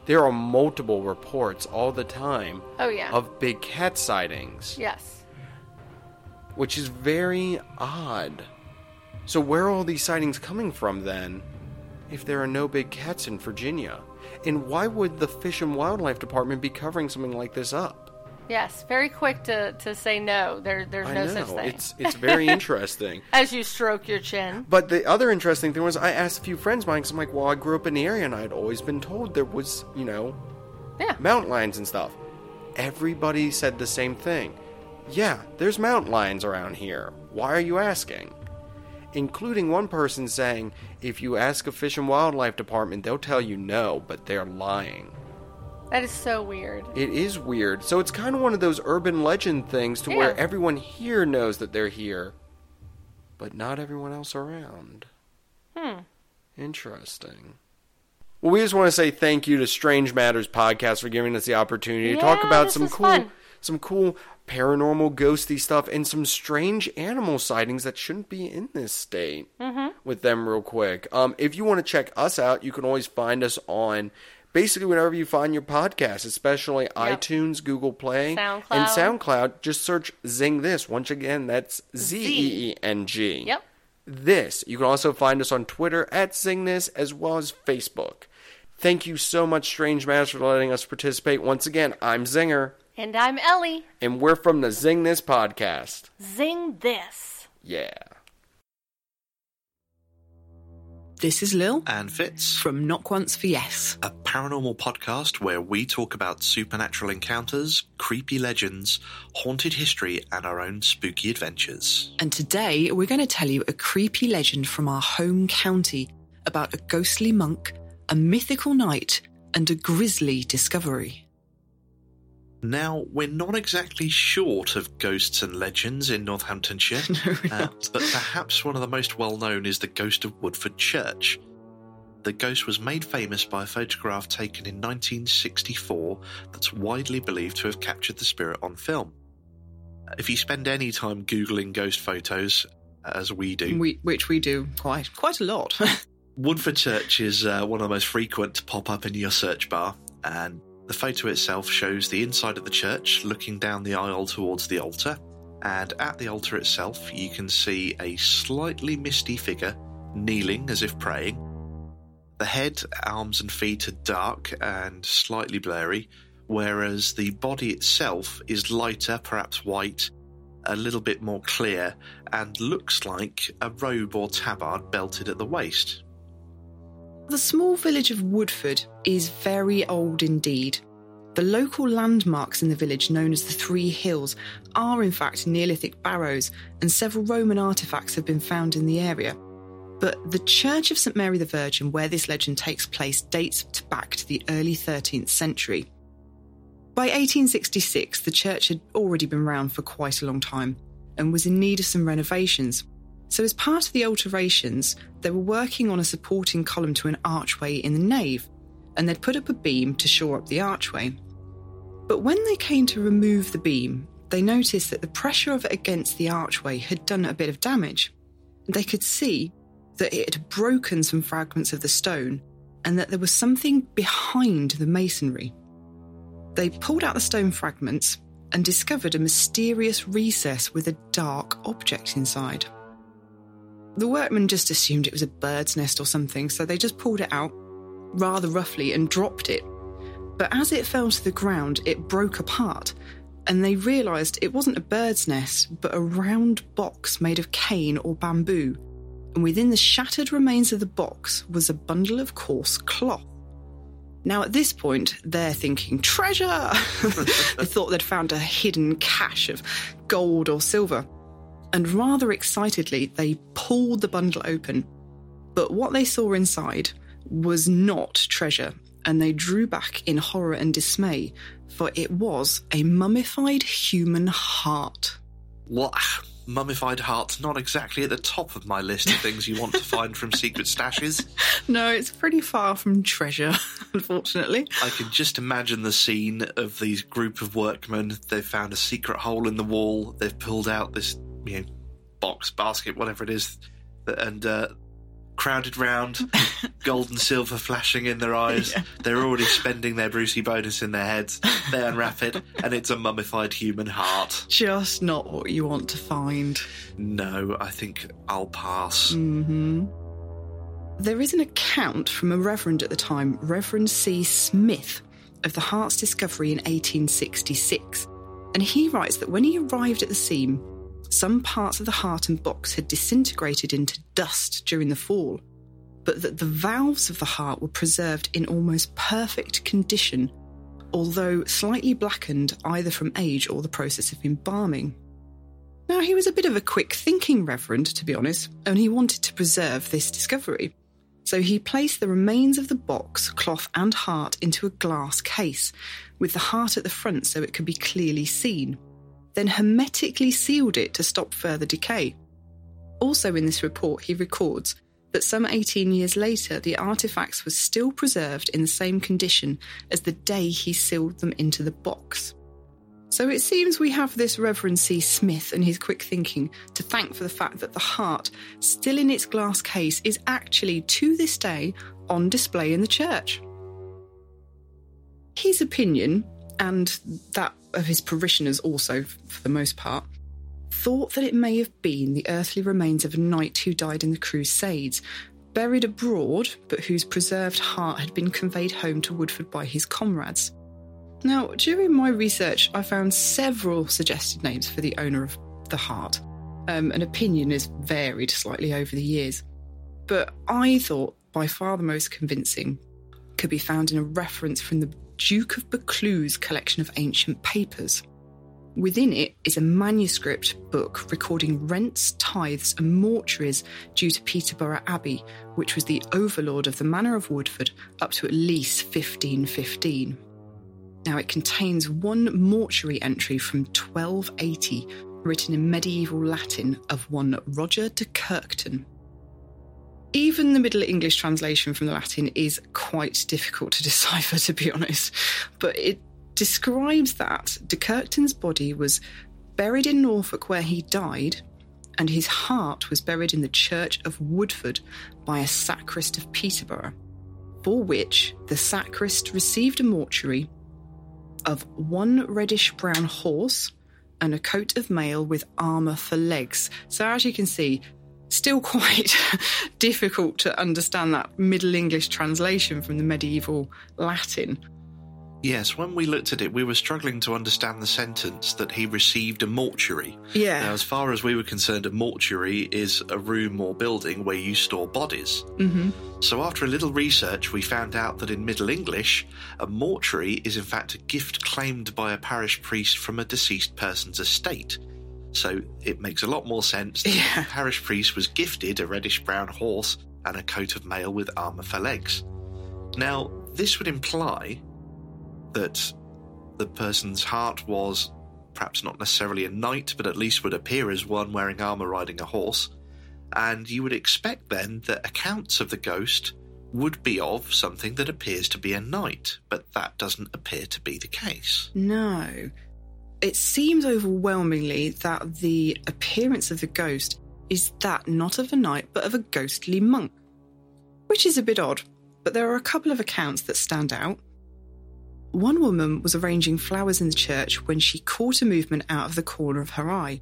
There are multiple reports all the time Oh yeah. of big cat sightings, yes. which is very odd. So, where are all these sightings coming from then, if there are no big cats in Virginia? And why would the Fish and Wildlife Department be covering something like this up? Yes, very quick to, to say no. There, there's I no know such thing. it's it's very [LAUGHS] interesting. As you stroke your chin. But the other interesting thing was, I asked a few friends of mine because I'm like, well, I grew up in the area and I had always been told there was, you know, Yeah. mountain lions and stuff. Everybody said the same thing. Yeah, there's mountain lions around here. Why are you asking? Including one person saying, if you ask a fish and wildlife department, they'll tell you no, but they're lying. That is so weird. It is weird. So it's kind of one of those urban legend things to where everyone here knows that they're here, but not everyone else around. Hmm. Interesting. Well, we just want to say thank you to Strange Matters podcast for giving us the opportunity to talk about some cool, fun. some cool paranormal, ghosty stuff and some strange animal sightings that shouldn't be in this state. Mm-hmm. With them, real quick. Um, if you want to check us out, you can always find us on. Basically, whenever you find your podcast, especially iTunes, Google Play, and SoundCloud. SoundCloud, just search Zing This. Once again, that's Z E E N G Yep. this. You can also find us on Twitter at Zing This as well as Facebook. Thank you so much, Strange Matters, for letting us participate. Once again, I'm Zinger, And I'm Ellie. and we're from the Zing This podcast. Zing this. Yeah. This is Lil and Fitz, from Knock Once for Yes. a paranormal podcast where we talk about supernatural encounters, creepy legends, haunted history, and our own spooky adventures. And today we're going to tell you a creepy legend from our home county about a ghostly monk, a mythical knight, and a grisly discovery. Now, we're not exactly short of ghosts and legends in Northamptonshire, [LAUGHS] No, uh, but perhaps one of the most well known is the ghost of Woodford Church. the ghost was made famous by a photograph taken in 1964 that's widely believed to have captured the spirit on film. If you spend any time Googling ghost photos, as we do, We, which we do quite quite a lot. [LAUGHS] Woodford Church is uh, one of the most frequent to pop up in your search bar, and the photo itself shows the inside of the church looking down the aisle towards the altar. And at the altar itself, you can see a slightly misty figure kneeling as if praying. The head, arms, and feet are dark and slightly blurry, whereas the body itself is lighter, perhaps white, a little bit more clear, and looks like a robe or tabard belted at the waist. The small village of Woodford is very old indeed. The local landmarks in the village, known as the Three Hills, are in fact Neolithic barrows, and several Roman artefacts have been found in the area. But the Church of St Mary the Virgin, where this legend takes place, dates back to the early 13th century. By 1866, the church had already been round for quite a long time and was in need of some renovations. So, as part of the alterations, they were working on a supporting column to an archway in the nave, and they'd put up a beam to shore up the archway. But when they came to remove the beam, they noticed that the pressure of it against the archway had done a bit of damage. They could see that it had broken some fragments of the stone and that there was something behind the masonry. They pulled out the stone fragments and discovered a mysterious recess with a dark object inside. The workmen just assumed it was a bird's nest or something, so they just pulled it out rather roughly and dropped it. But as it fell to the ground, it broke apart, and they realised it wasn't a bird's nest, but a round box made of cane or bamboo. And within the shattered remains of the box was a bundle of coarse cloth. Now, at this point, they're thinking, treasure! [LAUGHS] they thought they'd found a hidden cache of gold or silver. And rather excitedly, they pulled the bundle open. But what they saw inside was not treasure, and they drew back in horror and dismay, for it was a mummified human heart. What? Mummified heart, not exactly at the top of my list of things you want to find from secret stashes. [LAUGHS] No, it's pretty far from treasure, [LAUGHS] unfortunately. I can just imagine the scene of these group of workmen. They've found a secret hole in the wall. They've pulled out this, you know, box, basket, whatever it is, and uh, crowded round, [LAUGHS] gold and silver flashing in their eyes. They're already spending their Brucey bonus in their heads. They unwrap it, and it's a mummified human heart. Just not what you want to find. No, I think I'll pass. hmm There is an account from a reverend at the time, Reverend C. Smith, of the heart's discovery in 1866. And he writes that when he arrived at the scene, some parts of the heart and box had disintegrated into dust during the fall, but that the valves of the heart were preserved in almost perfect condition, although slightly blackened either from age or the process of embalming. Now, he was a bit of a quick thinking reverend, to be honest, and he wanted to preserve this discovery. So he placed the remains of the box, cloth, and heart into a glass case, with the heart at the front so it could be clearly seen, then hermetically sealed it to stop further decay. Also, in this report, he records that some 18 years later, the artifacts were still preserved in the same condition as the day he sealed them into the box. So it seems we have this Reverend C. Smith and his quick thinking to thank for the fact that the heart, still in its glass case, is actually to this day on display in the church. His opinion, and that of his parishioners also, for the most part, thought that it may have been the earthly remains of a knight who died in the Crusades, buried abroad, but whose preserved heart had been conveyed home to Woodford by his comrades. Now, during my research, I found several suggested names for the owner of the heart. Um, an opinion has varied slightly over the years, but I thought by far the most convincing could be found in a reference from the Duke of Buccleuch's collection of ancient papers. Within it is a manuscript book recording rents, tithes, and mortuaries due to Peterborough Abbey, which was the overlord of the Manor of Woodford up to at least 1515. Now, it contains one mortuary entry from 1280, written in medieval Latin, of one Roger de Kirkton. Even the Middle English translation from the Latin is quite difficult to [LAUGHS] decipher, to be honest. But it describes that de Kirkton's body was buried in Norfolk where he died, and his heart was buried in the church of Woodford by a sacrist of Peterborough, for which the sacrist received a mortuary of one reddish brown horse and a coat of mail with armour for legs. So, as you can see, still [LAUGHS] quite difficult to understand that Middle English translation from the medieval Latin. Yes, when we looked at it, we were struggling to understand the sentence that he received a mortuary. Yeah. Now, as far as we were concerned, a mortuary is a room or building where you store bodies. hmm So, after a little research, we found out that in Middle English, a mortuary is in fact a gift claimed by a parish priest from a deceased person's estate. So, it makes a lot more sense that Yeah. the parish priest was gifted a reddish brown horse and a coat of mail with armour for legs. Now, this would imply that the person's heart was perhaps not necessarily a knight, but at least would appear as one wearing armour riding a horse. And you would expect then that accounts of the ghost would be of something that appears to be a knight, but that doesn't appear to be the case. No. It seems overwhelmingly that the appearance of the ghost is that not of a knight, but of a ghostly monk. Which is a bit odd, but there are a couple of accounts that stand out. One woman was arranging flowers in the church when she caught a movement out of the corner of her eye.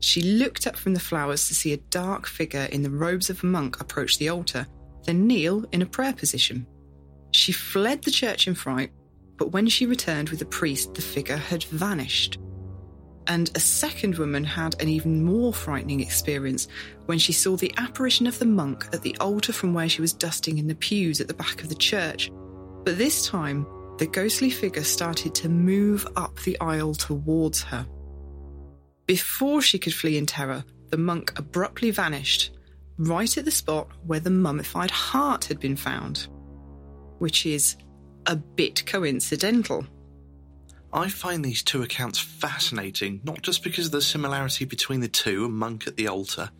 She looked up from the flowers to see a dark figure in the robes of a monk approach the altar, then kneel in a prayer position. She fled the church in fright, but when she returned with the priest, the figure had vanished. And a second woman had an even more frightening experience when she saw the apparition of the monk at the altar from where she was dusting in the pews at the back of the church. But this time, the ghostly figure started to move up the aisle towards her. Before she could flee in terror, the monk abruptly vanished, right at the spot where the mummified heart had been found, which is a bit coincidental. I find these two accounts fascinating, not just because of the similarity between the two, a monk at the altar,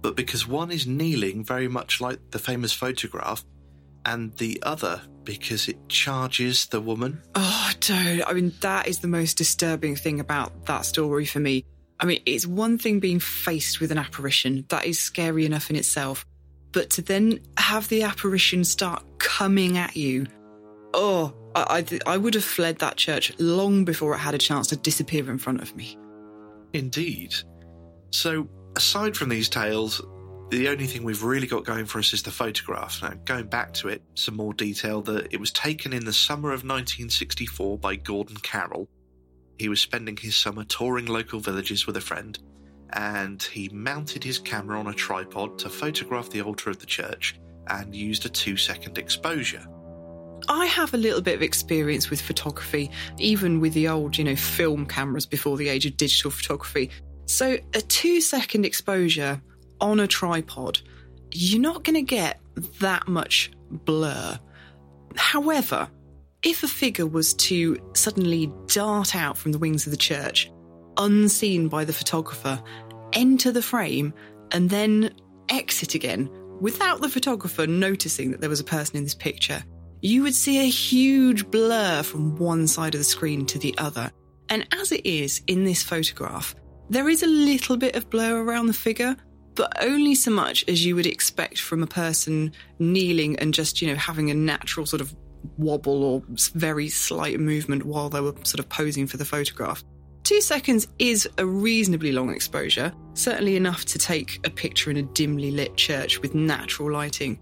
but because one is kneeling very much like the famous photograph, and the other because it charges the woman. Oh, don't. I mean, that is the most disturbing thing about that story for me. I mean, it's one thing being faced with an apparition, that is scary enough in itself. But to then have the apparition start coming at you, oh, I, I, I would have fled that church long before it had a chance to disappear in front of me. Indeed. So, aside from these tales, the only thing we've really got going for us is the photograph. Now, going back to it, some more detail that it was taken in the summer of 1964 by Gordon Carroll. He was spending his summer touring local villages with a friend, and he mounted his camera on a tripod to photograph the altar of the church and used a two second exposure. I have a little bit of experience with photography, even with the old, you know, film cameras before the age of digital photography. So a two second exposure on a tripod, you're not going to get that much blur. However, if a figure was to suddenly dart out from the wings of the church, unseen by the photographer, enter the frame, and then exit again without the photographer noticing that there was a person in this picture, you would see a huge blur from one side of the screen to the other. And as it is in this photograph, there is a little bit of blur around the figure, but only so much as you would expect from a person kneeling and just, you know, having a natural sort of wobble or very slight movement while they were sort of posing for the photograph. Two seconds is a reasonably long exposure, certainly enough to take a picture in a dimly lit church with natural lighting.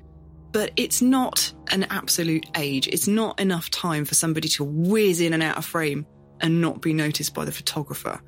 But it's not an absolute age. It's not enough time for somebody to whiz in and out of frame and not be noticed by the photographer.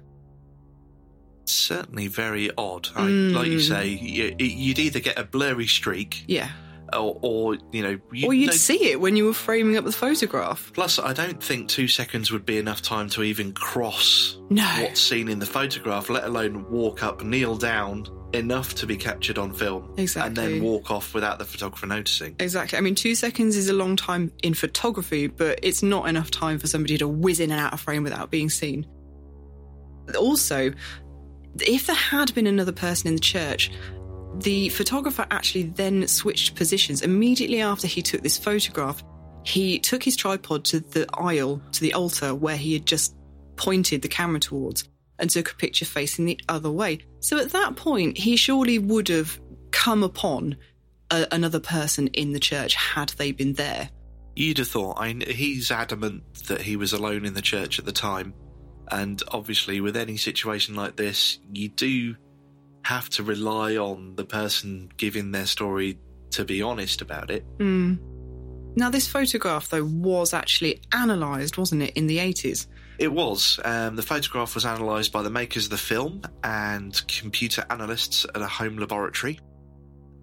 Certainly very odd. I, Like you mm. say, you, you'd either get a blurry streak, Yeah. Or, or you know, Or you'd see it when you were framing up the photograph. Plus, I don't think two seconds would be enough time to even cross No. what's seen in the photograph, let alone walk up, kneel down, enough to be captured on film. And then walk off without the photographer noticing. Exactly. I mean, two seconds is a long time in photography, but it's not enough time for somebody to whiz in and out of frame without being seen. Also, if there had been another person in the church, The photographer actually then switched positions immediately after he took this photograph. He took his tripod to the aisle, to the altar where he had just pointed the camera towards, and took a picture facing the other way. So at that point, he surely would have come upon a, another person in the church had they been there. You'd have thought. I, he's adamant that he was alone in the church at the time. And obviously, with any situation like this, you do have to rely on the person giving their story to be honest about it. Mm. Now, this photograph, though, was actually analysed, wasn't it, in the 80s? It was. Um, the photograph was analysed by the makers of the film and computer analysts at a home laboratory.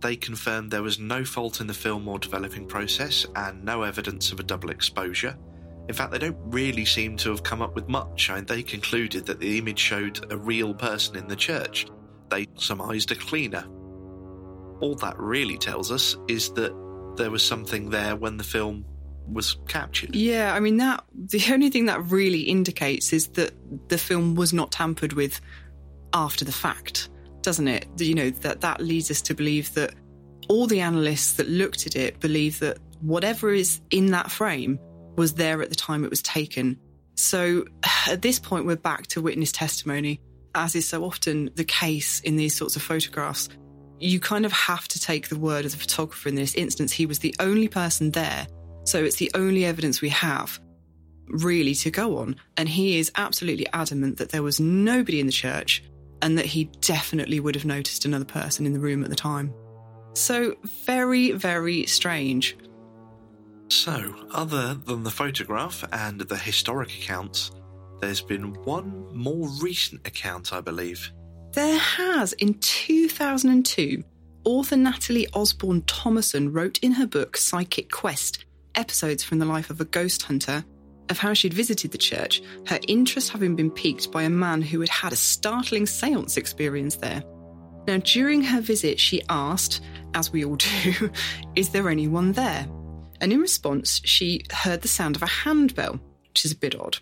They confirmed there was no fault in the film or developing process and no evidence of a double exposure. In fact, they don't really seem to have come up with much. I mean, they concluded that the image showed a real person in the church. They surmised a cleaner. All that really tells us is that there was something there when the film was captured. Yeah, I mean that the only thing that really indicates is that the film was not tampered with after the fact, doesn't it? You know, that that leads us to believe that all the analysts that looked at it believe that whatever is in that frame was there at the time it was taken. So [SIGHS] at this point we're back to witness testimony, as is so often the case in these sorts of photographs. You kind of have to take the word of the photographer in this instance. He was the only person there so it's the only evidence we have really to go on. And he is absolutely adamant that there was nobody in the church and that he definitely would have noticed another person in the room at the time. So very, very strange. So, other than the photograph and the historic accounts, there's been one more recent account, I believe. There has. In 2002, author Natalie Osborne Thomason wrote in her book Psychic Quest episodes from the life of a ghost hunter of how she'd visited the church, her interest having been piqued by a man who had had a startling seance experience there. Now, during her visit, she asked, as we all [LAUGHS] do, is there anyone there? And in response, she heard the sound of a handbell, which is a bit odd.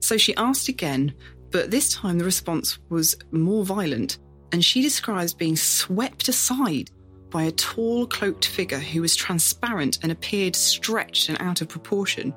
So she asked again, but this time the response was more violent, and she describes being swept aside by a tall, cloaked figure who was transparent and appeared stretched and out of proportion.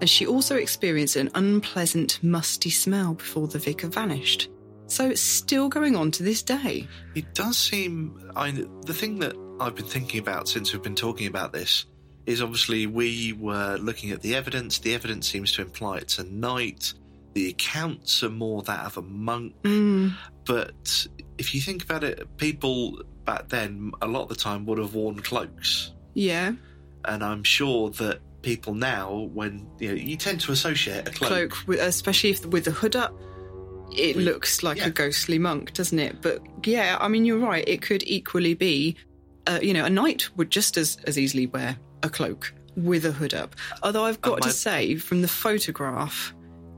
And she also experienced an unpleasant, musty smell before the vicar vanished. So it's still going on to this day. It does seem. I, the thing that I've been thinking about since we've been talking about this is obviously we were looking at the evidence. The evidence seems to imply it's a knight. The accounts are more that of a monk. Mm. But if you think about it, people back then, a lot of the time, would have worn cloaks. Yeah. And I'm sure that people now, when you know, you tend to associate a cloak, Cloak, especially if with the hood up, it With- looks like yeah. a ghostly monk, doesn't it? But yeah, I mean, you're right. It could equally be, uh, you know, a knight would just as, as easily wear a cloak with a hood up. Although I've got And to say, from the photograph,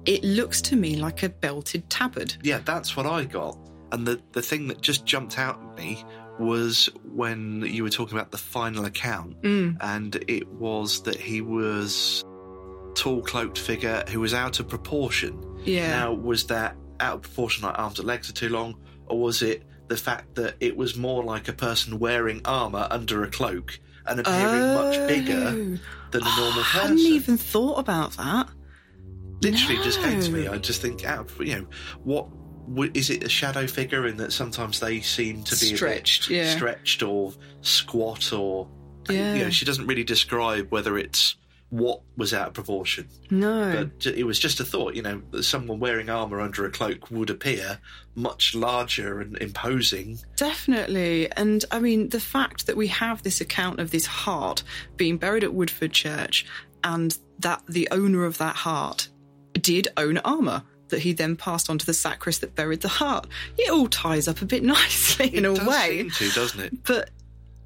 it looks to me like a belted tabard. yeah, that's what I got. And the the thing that just jumped out at me was when you were talking about the final account, Mm. and it was that he was tall cloaked figure who was out of proportion. Yeah. Now, was that out of proportion, like arms and legs are too long, or was it the fact that it was more like a person wearing armour under a cloak and appearing much bigger Oh. than a normal person. I hadn't even thought about that. Literally, just came to me. I just think, out of, you know, what is it? A shadow figure in that sometimes they seem to be Stretched, yeah. stretched or squat, or Yeah. you know, she doesn't really describe whether it's what was out of proportion. No. But it was just a thought, you know, that someone wearing armour under a cloak would appear much larger and imposing. Definitely. And I mean, the fact that we have this account of this heart being buried at Woodford Church and that the owner of that heart did own armour that he then passed on to the sacrist that buried the heart. It all ties up a bit [LAUGHS] nicely in it a way. seem to, doesn't it? But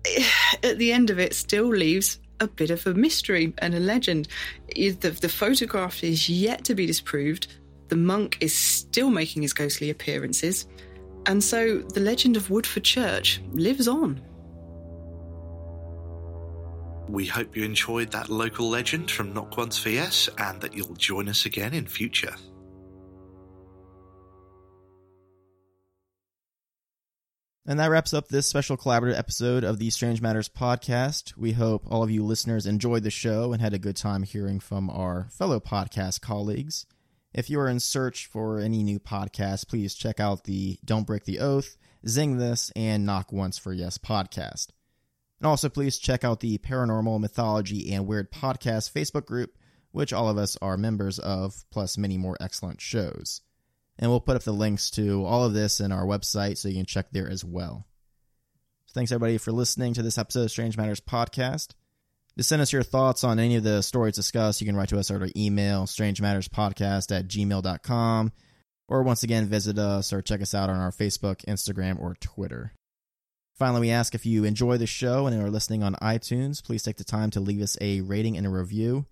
eh, at the end of it, still leaves a bit of a mystery and a legend. The, the photograph is yet to be disproved. The monk is still making his ghostly appearances. And so the legend of Woodford Church lives on. We hope you enjoyed that local legend from Knock Once for Yes and that you'll join us again in future. And that wraps up this special collaborative episode of the Strange Matters podcast. We hope all of you listeners enjoyed the show and had a good time hearing from our fellow podcast colleagues. If you are in search for any new podcasts, please check out the Don't Break the Oath, Zing This, and Knock Once for Yes podcast. And also, please check out the Paranormal Mythology and Weird Podcast Facebook group, which all of us are members of, plus many more excellent shows. And we'll put up the links to all of this in our website so you can check there as well. So thanks everybody for listening to this episode of Strange Matters Podcast. To send us your thoughts on any of the stories discussed, you can write to us at our email, strangematterspodcast at gmail.com, or once again, visit us or check us out on our Facebook, Instagram, or Twitter. Finally, we ask if you enjoy the show and are listening on iTunes, please take the time to leave us a rating and a review.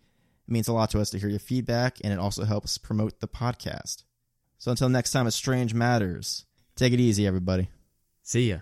It means a lot to us to hear your feedback, and it also helps promote the podcast. So until next time, it's Strange Matters. Take it easy, everybody. See ya.